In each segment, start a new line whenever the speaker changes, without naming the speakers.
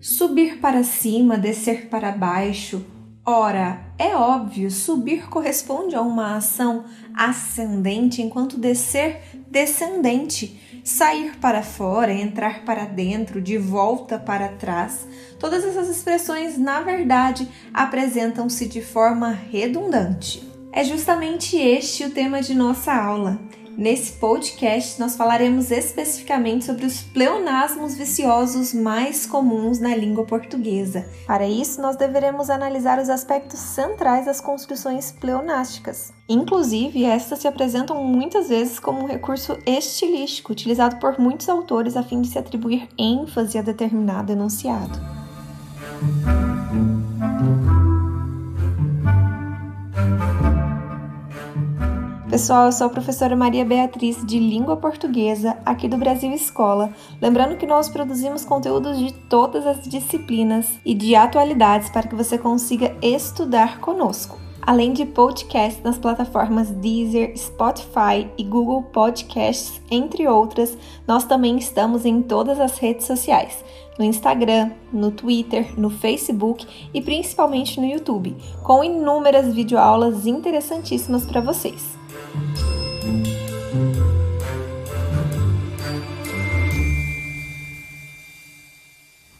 Subir para cima, descer para baixo. Ora, é óbvio, subir corresponde a uma ação ascendente, enquanto descer, descendente. Sair para fora, entrar para dentro, de volta para trás. Todas essas expressões, na verdade, apresentam-se de forma redundante. É justamente este o tema de nossa aula. Nesse podcast, nós falaremos especificamente sobre os pleonasmos viciosos mais comuns na língua portuguesa. Para isso, nós deveremos analisar os aspectos centrais das construções pleonásticas. Inclusive, estas se apresentam muitas vezes como um recurso estilístico utilizado por muitos autores a fim de se atribuir ênfase a determinado enunciado. Pessoal, eu sou a professora Maria Beatriz de Língua Portuguesa aqui do Brasil Escola. Lembrando que nós produzimos conteúdos de todas as disciplinas e de atualidades para que você consiga estudar conosco. Além de podcasts nas plataformas Deezer, Spotify e Google Podcasts, entre outras, nós também estamos em todas as redes sociais, no Instagram, no Twitter, no Facebook e principalmente no YouTube, com inúmeras videoaulas interessantíssimas para vocês.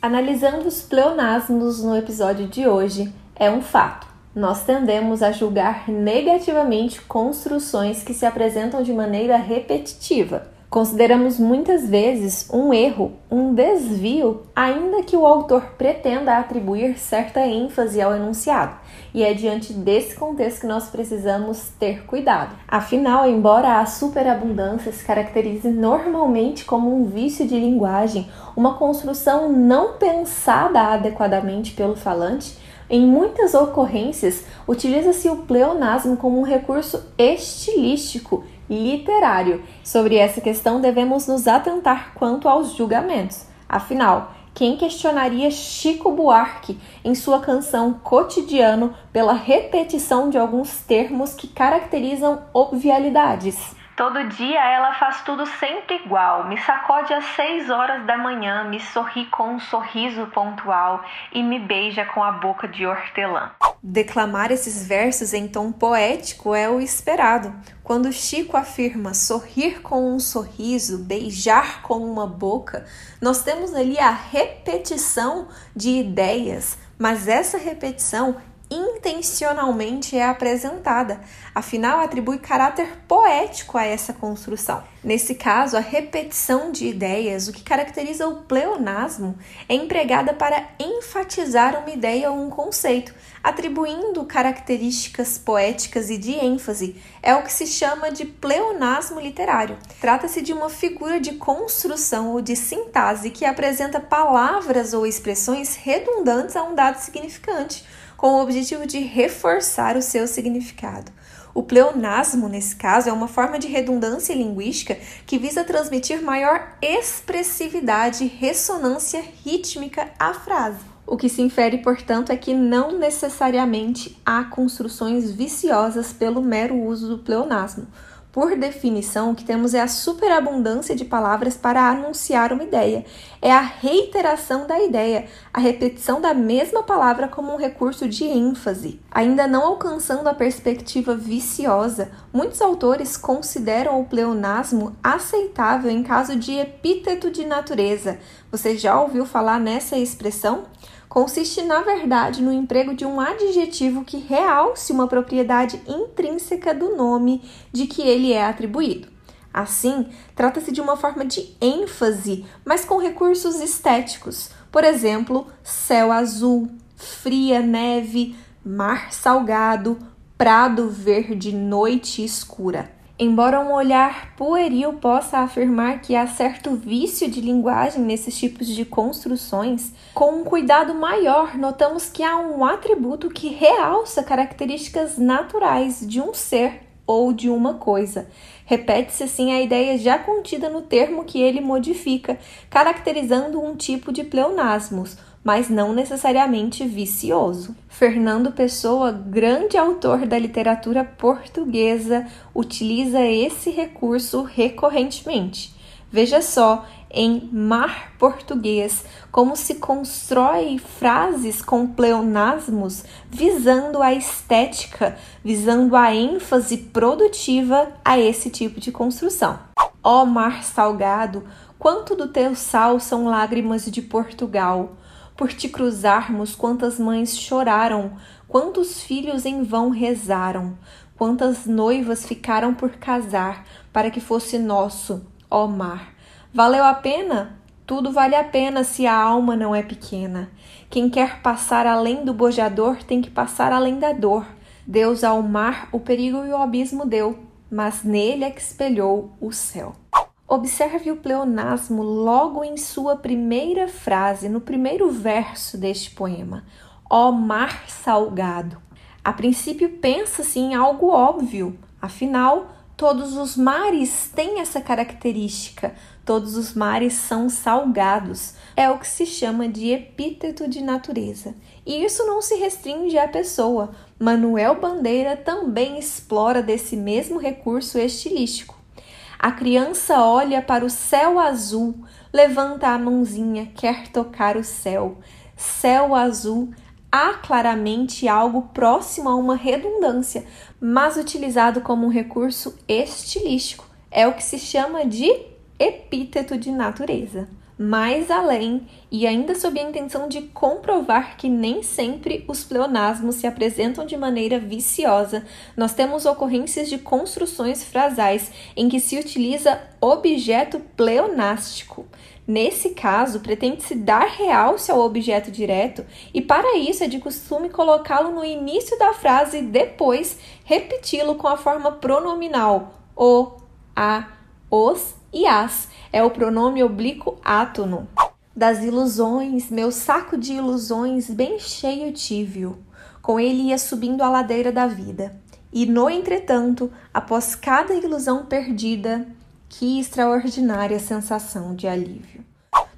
Analisando os pleonasmos no episódio de hoje, é um fato. Nós tendemos a julgar negativamente construções que se apresentam de maneira repetitiva Consideramos muitas vezes um erro, um desvio, ainda que o autor pretenda atribuir certa ênfase ao enunciado, e é diante desse contexto que nós precisamos ter cuidado. Afinal, embora a superabundância se caracterize normalmente como um vício de linguagem, uma construção não pensada adequadamente pelo falante, em muitas ocorrências, utiliza-se o pleonasmo como um recurso estilístico literário. Sobre essa questão, devemos nos atentar quanto aos julgamentos. Afinal, quem questionaria Chico Buarque em sua canção Cotidiano pela repetição de alguns termos que caracterizam obvialidades? Todo dia ela faz tudo sempre igual, me sacode às seis horas da manhã, me sorri com um sorriso pontual e me beija com a boca de hortelã. Declamar esses versos em tom poético é o esperado. Quando Chico afirma sorrir com um sorriso, beijar com uma boca, nós temos ali a repetição de ideias, mas essa repetição intencionalmente é apresentada, afinal atribui caráter poético a essa construção. Nesse caso, a repetição de ideias, o que caracteriza o pleonasmo, é empregada para enfatizar uma ideia ou um conceito, atribuindo características poéticas e de ênfase. É o que se chama de pleonasmo literário. Trata-se de uma figura de construção ou de sintase que apresenta palavras ou expressões redundantes a um dado significante com o objetivo de reforçar o seu significado. O pleonasmo, nesse caso, é uma forma de redundância linguística que visa transmitir maior expressividade e ressonância rítmica à frase. O que se infere, portanto, é que não necessariamente há construções viciosas pelo mero uso do pleonasmo, por definição, o que temos é a superabundância de palavras para anunciar uma ideia. É a reiteração da ideia, a repetição da mesma palavra como um recurso de ênfase. Ainda não alcançando a perspectiva viciosa, muitos autores consideram o pleonasmo aceitável em caso de epíteto de natureza. Você já ouviu falar nessa expressão? consiste, na verdade, no emprego de um adjetivo que realce uma propriedade intrínseca do nome de que ele é atribuído. Assim, trata-se de uma forma de ênfase, mas com recursos estéticos. Por exemplo, céu azul, fria neve, mar salgado, prado verde, noite escura. Embora um olhar pueril possa afirmar que há certo vício de linguagem nesses tipos de construções, com um cuidado maior, notamos que há um atributo que realça características naturais de um ser ou de uma coisa. Repete-se assim a ideia já contida no termo que ele modifica, caracterizando um tipo de pleonasmos, mas não necessariamente vicioso. Fernando Pessoa, grande autor da literatura portuguesa, utiliza esse recurso recorrentemente. Veja só em mar português como se constrói frases com pleonasmos visando a estética, visando a ênfase produtiva a esse tipo de construção. Ó mar salgado, quanto do teu sal são lágrimas de Portugal. Por te cruzarmos, quantas mães choraram, quantos filhos em vão rezaram, quantas noivas ficaram por casar para que fosse nosso, ó mar. Valeu a pena? Tudo vale a pena se a alma não é pequena. Quem quer passar além do bojador tem que passar além da dor. Deus ao mar o perigo e o abismo deu, mas nele é que espelhou o céu. Observe o pleonasmo logo em sua primeira frase, no primeiro verso deste poema. Ó mar salgado. A princípio pensa-se em algo óbvio, afinal, todos os mares têm essa característica, todos os mares são salgados. É o que se chama de epíteto de natureza. E isso não se restringe à pessoa. Manuel Bandeira também explora desse mesmo recurso estilístico. A criança olha para o céu azul, levanta a mãozinha, quer tocar o céu. Céu azul há claramente algo próximo a uma redundância, mas utilizado como um recurso estilístico. É o que se chama de epíteto de natureza mais além e ainda sob a intenção de comprovar que nem sempre os pleonasmos se apresentam de maneira viciosa, nós temos ocorrências de construções frasais em que se utiliza objeto pleonástico. Nesse caso, pretende-se dar realce ao objeto direto e, para isso, é de costume colocá-lo no início da frase e depois repeti-lo com a forma pronominal o, a, os e as é o pronome oblíquo átono. Das ilusões, meu saco de ilusões bem cheio tive-o. Com ele ia subindo a ladeira da vida. E, no entretanto, após cada ilusão perdida, que extraordinária sensação de alívio.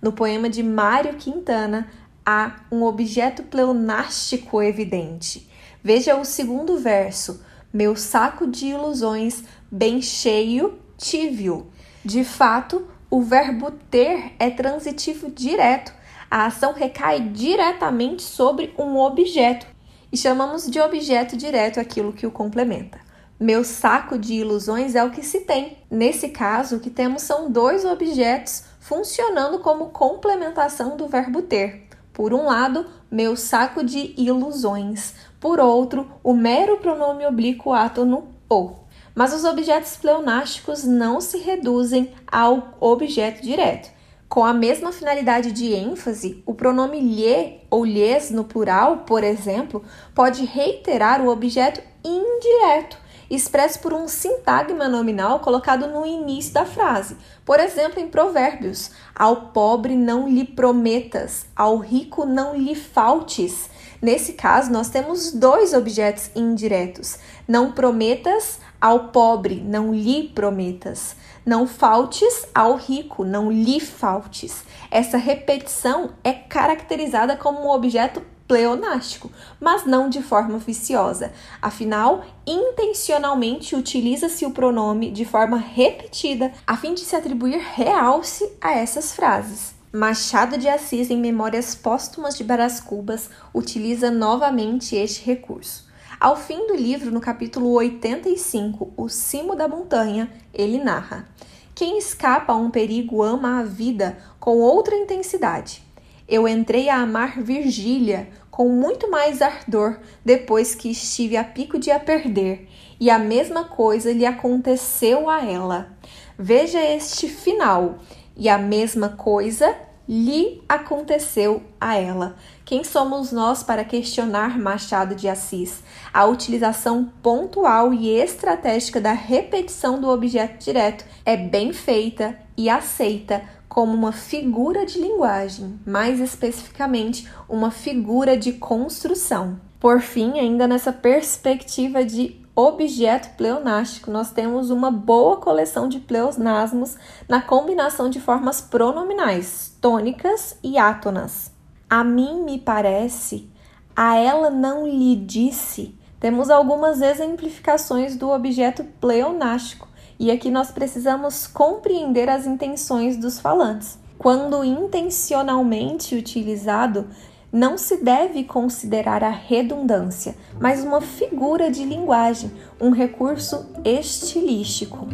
No poema de Mário Quintana, há um objeto pleonástico evidente. Veja o segundo verso: Meu saco de ilusões bem cheio tive-o. De fato, o verbo ter é transitivo direto. A ação recai diretamente sobre um objeto e chamamos de objeto direto aquilo que o complementa. Meu saco de ilusões é o que se tem. Nesse caso, o que temos são dois objetos funcionando como complementação do verbo ter. Por um lado, meu saco de ilusões. Por outro, o mero pronome oblíquo átono ou. Mas os objetos pleonásticos não se reduzem ao objeto direto. Com a mesma finalidade de ênfase, o pronome lhe ou lhes no plural, por exemplo, pode reiterar o objeto indireto, expresso por um sintagma nominal colocado no início da frase. Por exemplo, em Provérbios: Ao pobre não lhe prometas, ao rico não lhe faltes. Nesse caso, nós temos dois objetos indiretos. Não prometas ao pobre, não lhe prometas. Não faltes ao rico, não lhe faltes. Essa repetição é caracterizada como um objeto pleonástico, mas não de forma viciosa. Afinal, intencionalmente utiliza-se o pronome de forma repetida a fim de se atribuir realce a essas frases. Machado de Assis, em Memórias Póstumas de Brás Cubas, utiliza novamente este recurso. Ao fim do livro, no capítulo 85, O Cimo da Montanha, ele narra: Quem escapa a um perigo ama a vida com outra intensidade. Eu entrei a amar Virgília com muito mais ardor depois que estive a pico de a perder, e a mesma coisa lhe aconteceu a ela. Veja este final, e a mesma coisa lhe aconteceu a ela. Quem somos nós para questionar Machado de Assis? A utilização pontual e estratégica da repetição do objeto direto é bem feita e aceita como uma figura de linguagem, mais especificamente, uma figura de construção. Por fim, ainda nessa perspectiva de objeto pleonástico, nós temos uma boa coleção de pleonasmos na combinação de formas pronominais, tônicas e átonas. A mim me parece, a ela não lhe disse. Temos algumas exemplificações do objeto pleonástico E aqui nós precisamos compreender as intenções dos falantes. Quando intencionalmente utilizado, não se deve considerar a redundância, mas uma figura de linguagem, um recurso estilístico.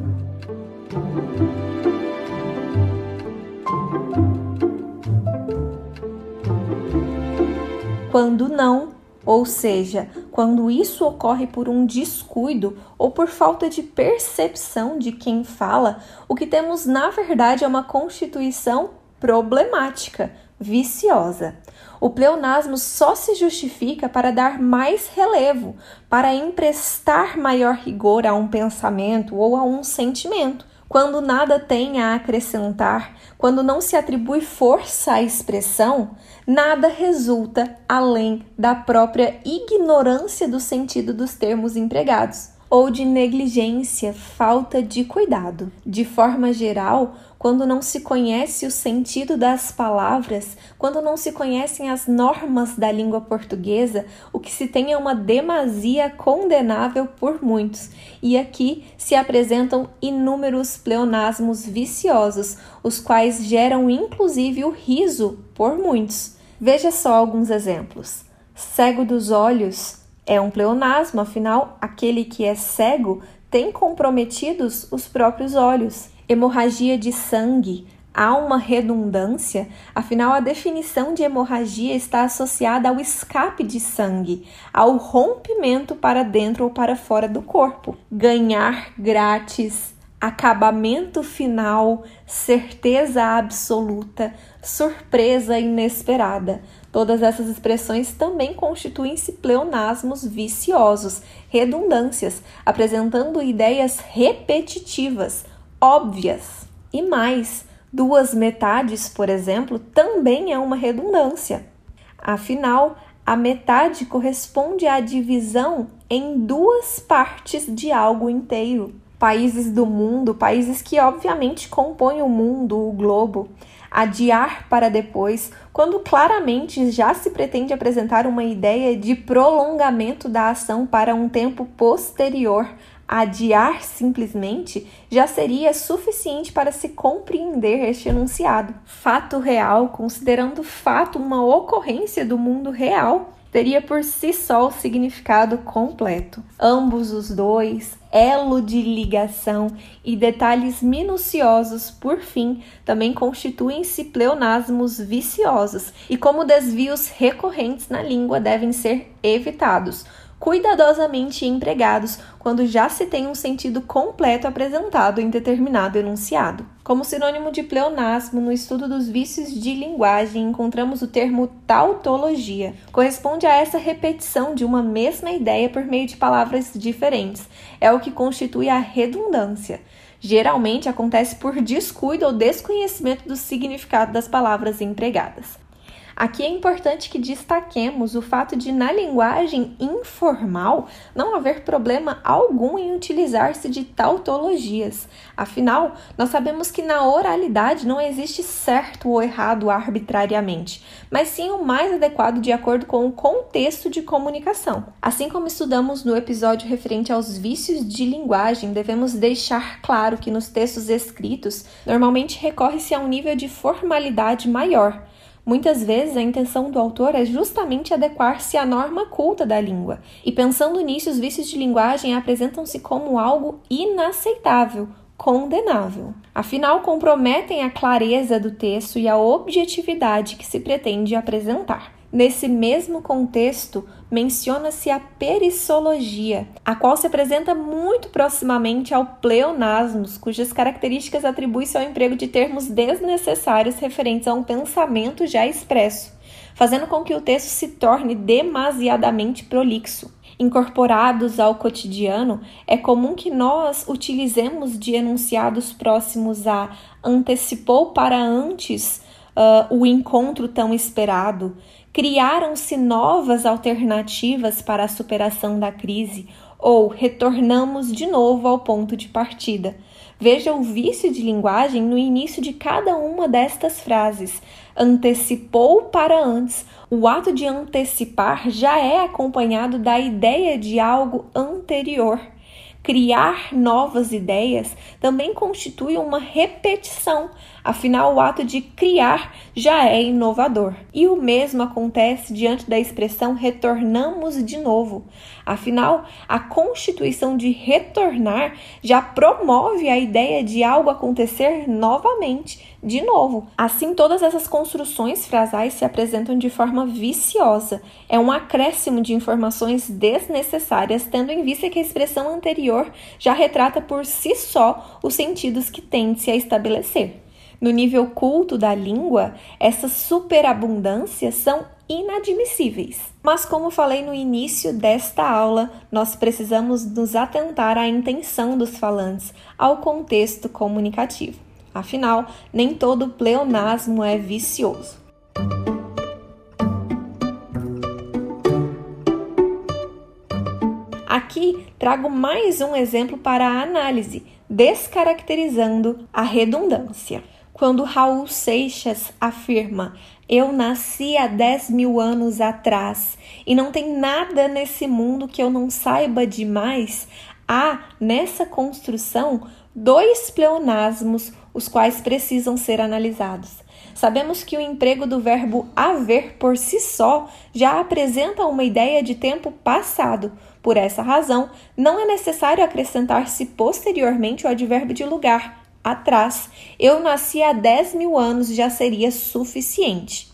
Quando não, ou seja, quando isso ocorre por um descuido ou por falta de percepção de quem fala, o que temos na verdade é uma constituição problemática, viciosa. O pleonasmo só se justifica para dar mais relevo, para emprestar maior rigor a um pensamento ou a um sentimento. Quando nada tem a acrescentar, quando não se atribui força à expressão, nada resulta além da própria ignorância do sentido dos termos empregados ou de negligência, falta de cuidado. De forma geral, quando não se conhece o sentido das palavras, quando não se conhecem as normas da língua portuguesa, o que se tem é uma demasia condenável por muitos. E aqui se apresentam inúmeros pleonasmos viciosos, os quais geram inclusive o riso por muitos. Veja só alguns exemplos. Cego dos olhos é um pleonasmo, afinal, aquele que é cego tem comprometidos os próprios olhos. Hemorragia de sangue. Há uma redundância, afinal, a definição de hemorragia está associada ao escape de sangue, ao rompimento para dentro ou para fora do corpo. Ganhar grátis, acabamento final, certeza absoluta, surpresa inesperada. Todas essas expressões também constituem-se pleonasmos viciosos, redundâncias, apresentando ideias repetitivas, óbvias. E mais, duas metades, por exemplo, também é uma redundância. Afinal, a metade corresponde à divisão em duas partes de algo inteiro. Países do mundo, países que obviamente compõem o mundo, o globo, adiar para depois, quando claramente já se pretende apresentar uma ideia de prolongamento da ação para um tempo posterior. Adiar simplesmente já seria suficiente para se compreender este enunciado. Fato real, considerando fato uma ocorrência do mundo real, teria por si só o significado completo. Ambos os dois, elo de ligação e detalhes minuciosos, por fim, também constituem-se pleonasmos viciosos e, como desvios recorrentes na língua, devem ser evitados cuidadosamente empregados quando já se tem um sentido completo apresentado em determinado enunciado. Como sinônimo de pleonasmo, no estudo dos vícios de linguagem, encontramos o termo tautologia. Corresponde a essa repetição de uma mesma ideia por meio de palavras diferentes. É o que constitui a redundância. Geralmente acontece por descuido ou desconhecimento do significado das palavras empregadas. Aqui é importante que destaquemos o fato de, na linguagem informal, não haver problema algum em utilizar-se de tautologias. Afinal, nós sabemos que na oralidade não existe certo ou errado arbitrariamente, mas sim o mais adequado de acordo com o contexto de comunicação. Assim como estudamos no episódio referente aos vícios de linguagem, devemos deixar claro que nos textos escritos normalmente recorre-se a um nível de formalidade maior Muitas vezes a intenção do autor é justamente adequar-se à norma culta da língua, e pensando nisso, os vícios de linguagem apresentam-se como algo inaceitável, condenável. Afinal, comprometem a clareza do texto e a objetividade que se pretende apresentar. Nesse mesmo contexto, menciona-se a perissologia, a qual se apresenta muito proximamente ao pleonasmos, cujas características atribuem-se ao emprego de termos desnecessários referentes a um pensamento já expresso, fazendo com que o texto se torne demasiadamente prolixo. Incorporados ao cotidiano, é comum que nós utilizemos de enunciados próximos a antecipou para antes uh, o encontro tão esperado, criaram-se novas alternativas para a superação da crise ou retornamos de novo ao ponto de partida. Veja o vício de linguagem no início de cada uma destas frases. Antecipou para antes. O ato de antecipar já é acompanhado da ideia de algo anterior. Criar novas ideias também constitui uma repetição, afinal, o ato de criar já é inovador. E o mesmo acontece diante da expressão retornamos de novo. Afinal, a constituição de retornar já promove a ideia de algo acontecer novamente, de novo. Assim, todas essas construções frasais se apresentam de forma viciosa. É um acréscimo de informações desnecessárias, tendo em vista que a expressão anterior já retrata por si só os sentidos que tende-se a estabelecer. No nível culto da língua, essas superabundâncias são inadmissíveis. Mas, como falei no início desta aula, nós precisamos nos atentar à intenção dos falantes, ao contexto comunicativo. Afinal, nem todo pleonasmo é vicioso. Aqui trago mais um exemplo para a análise, descaracterizando a redundância. Quando Raul Seixas afirma eu nasci há 10 mil anos atrás e não tem nada nesse mundo que eu não saiba demais, há nessa construção dois pleonasmos os quais precisam ser analisados. Sabemos que o emprego do verbo haver por si só já apresenta uma ideia de tempo passado. Por essa razão, não é necessário acrescentar-se posteriormente o advérbio de lugar, atrás. Eu nasci há 10 mil anos já seria suficiente.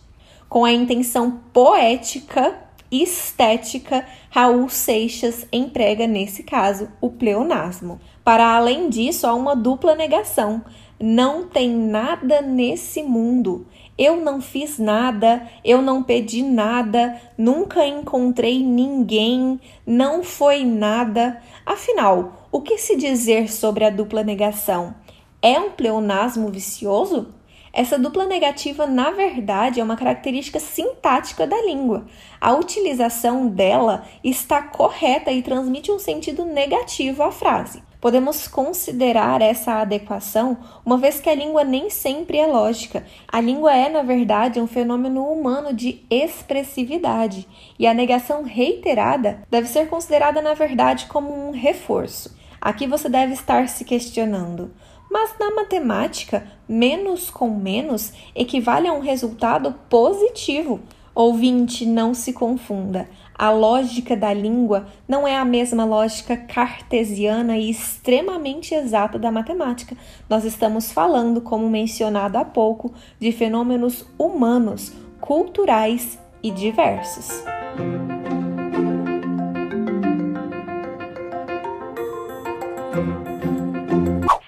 Com a intenção poética estética, Raul Seixas emprega, nesse caso, o pleonasmo. Para além disso, há uma dupla negação. Não tem nada nesse mundo. Eu não fiz nada, eu não pedi nada, nunca encontrei ninguém, não foi nada. Afinal, o que se dizer sobre a dupla negação? É um pleonasmo vicioso? Essa dupla negativa, na verdade, é uma característica sintática da língua. A utilização dela está correta e transmite um sentido negativo à frase. Podemos considerar essa adequação, uma vez que a língua nem sempre é lógica. A língua é, na verdade, um fenômeno humano de expressividade, e a negação reiterada deve ser considerada, na verdade, como um reforço. Aqui você deve estar se questionando. Mas na matemática, menos com menos equivale a um resultado positivo. Ouvinte, não se confunda. A lógica da língua não é a mesma lógica cartesiana e extremamente exata da matemática. Nós estamos falando, como mencionado há pouco, de fenômenos humanos, culturais e diversos.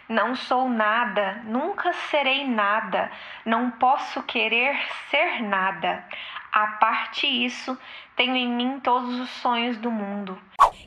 Não sou nada, nunca serei nada, não posso querer ser nada. A parte isso, tenho em mim todos os sonhos do mundo.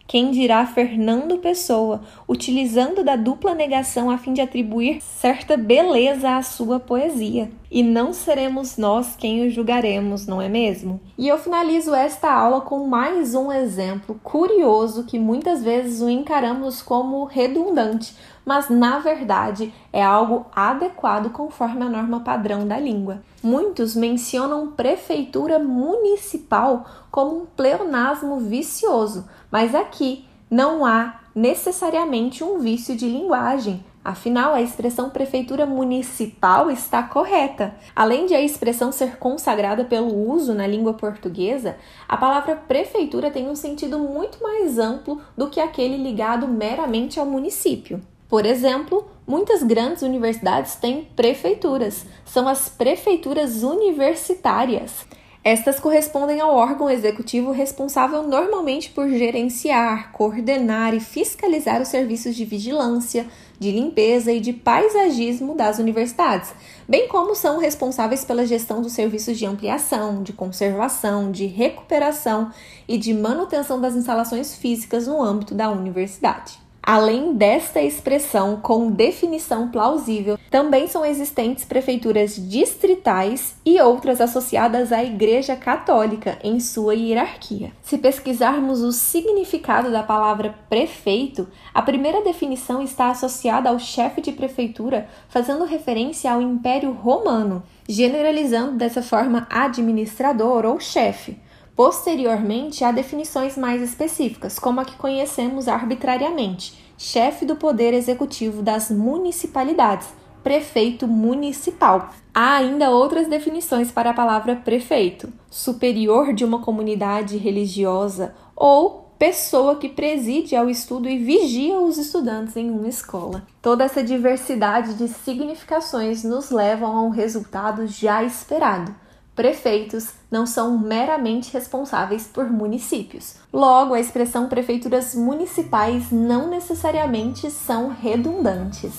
Quem dirá Fernando Pessoa, utilizando da dupla negação a fim de atribuir certa beleza à sua poesia. E não seremos nós quem o julgaremos, não é mesmo? E eu finalizo esta aula com mais um exemplo curioso que muitas vezes o encaramos como redundante, mas na verdade é algo adequado conforme a norma padrão da língua. Muitos mencionam prefeitura municipal como um pleonasmo vicioso, mas aqui não há necessariamente um vício de linguagem. Afinal, a expressão prefeitura municipal está correta. Além de a expressão ser consagrada pelo uso na língua portuguesa, a palavra prefeitura tem um sentido muito mais amplo do que aquele ligado meramente ao município. Por exemplo, muitas grandes universidades têm prefeituras, são as prefeituras universitárias. Estas correspondem ao órgão executivo responsável normalmente por gerenciar, coordenar e fiscalizar os serviços de vigilância, de limpeza e de paisagismo das universidades, bem como são responsáveis pela gestão dos serviços de ampliação, de conservação, de recuperação e de manutenção das instalações físicas no âmbito da universidade. Além desta expressão com definição plausível, também são existentes prefeituras distritais e outras associadas à Igreja Católica em sua hierarquia. Se pesquisarmos o significado da palavra prefeito, a primeira definição está associada ao chefe de prefeitura, fazendo referência ao Império Romano, generalizando dessa forma administrador ou chefe. Posteriormente, há definições mais específicas, como a que conhecemos arbitrariamente, chefe do poder executivo das municipalidades, prefeito municipal. Há ainda outras definições para a palavra prefeito: superior de uma comunidade religiosa ou pessoa que preside ao estudo e vigia os estudantes em uma escola. Toda essa diversidade de significações nos levam a um resultado já esperado. Prefeitos não são meramente responsáveis por municípios. Logo, a expressão prefeituras municipais não necessariamente são redundantes.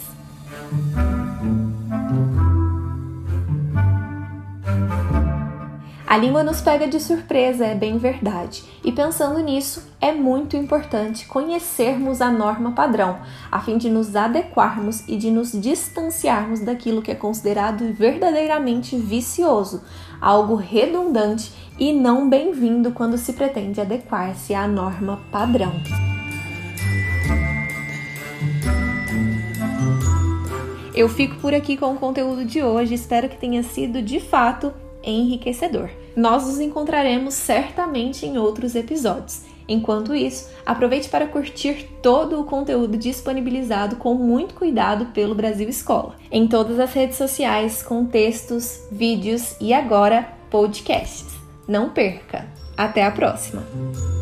A língua nos pega de surpresa, é bem verdade. E pensando nisso, é muito importante conhecermos a norma padrão, a fim de nos adequarmos e de nos distanciarmos daquilo que é considerado verdadeiramente vicioso, algo redundante e não bem-vindo quando se pretende adequar-se à norma padrão. Eu fico por aqui com o conteúdo de hoje, espero que tenha sido de fato enriquecedor. Nós nos encontraremos certamente em outros episódios. Enquanto isso, aproveite para curtir todo o conteúdo disponibilizado com muito cuidado pelo Brasil Escola, em todas as redes sociais, com textos, vídeos e agora podcasts. Não perca! Até a próxima!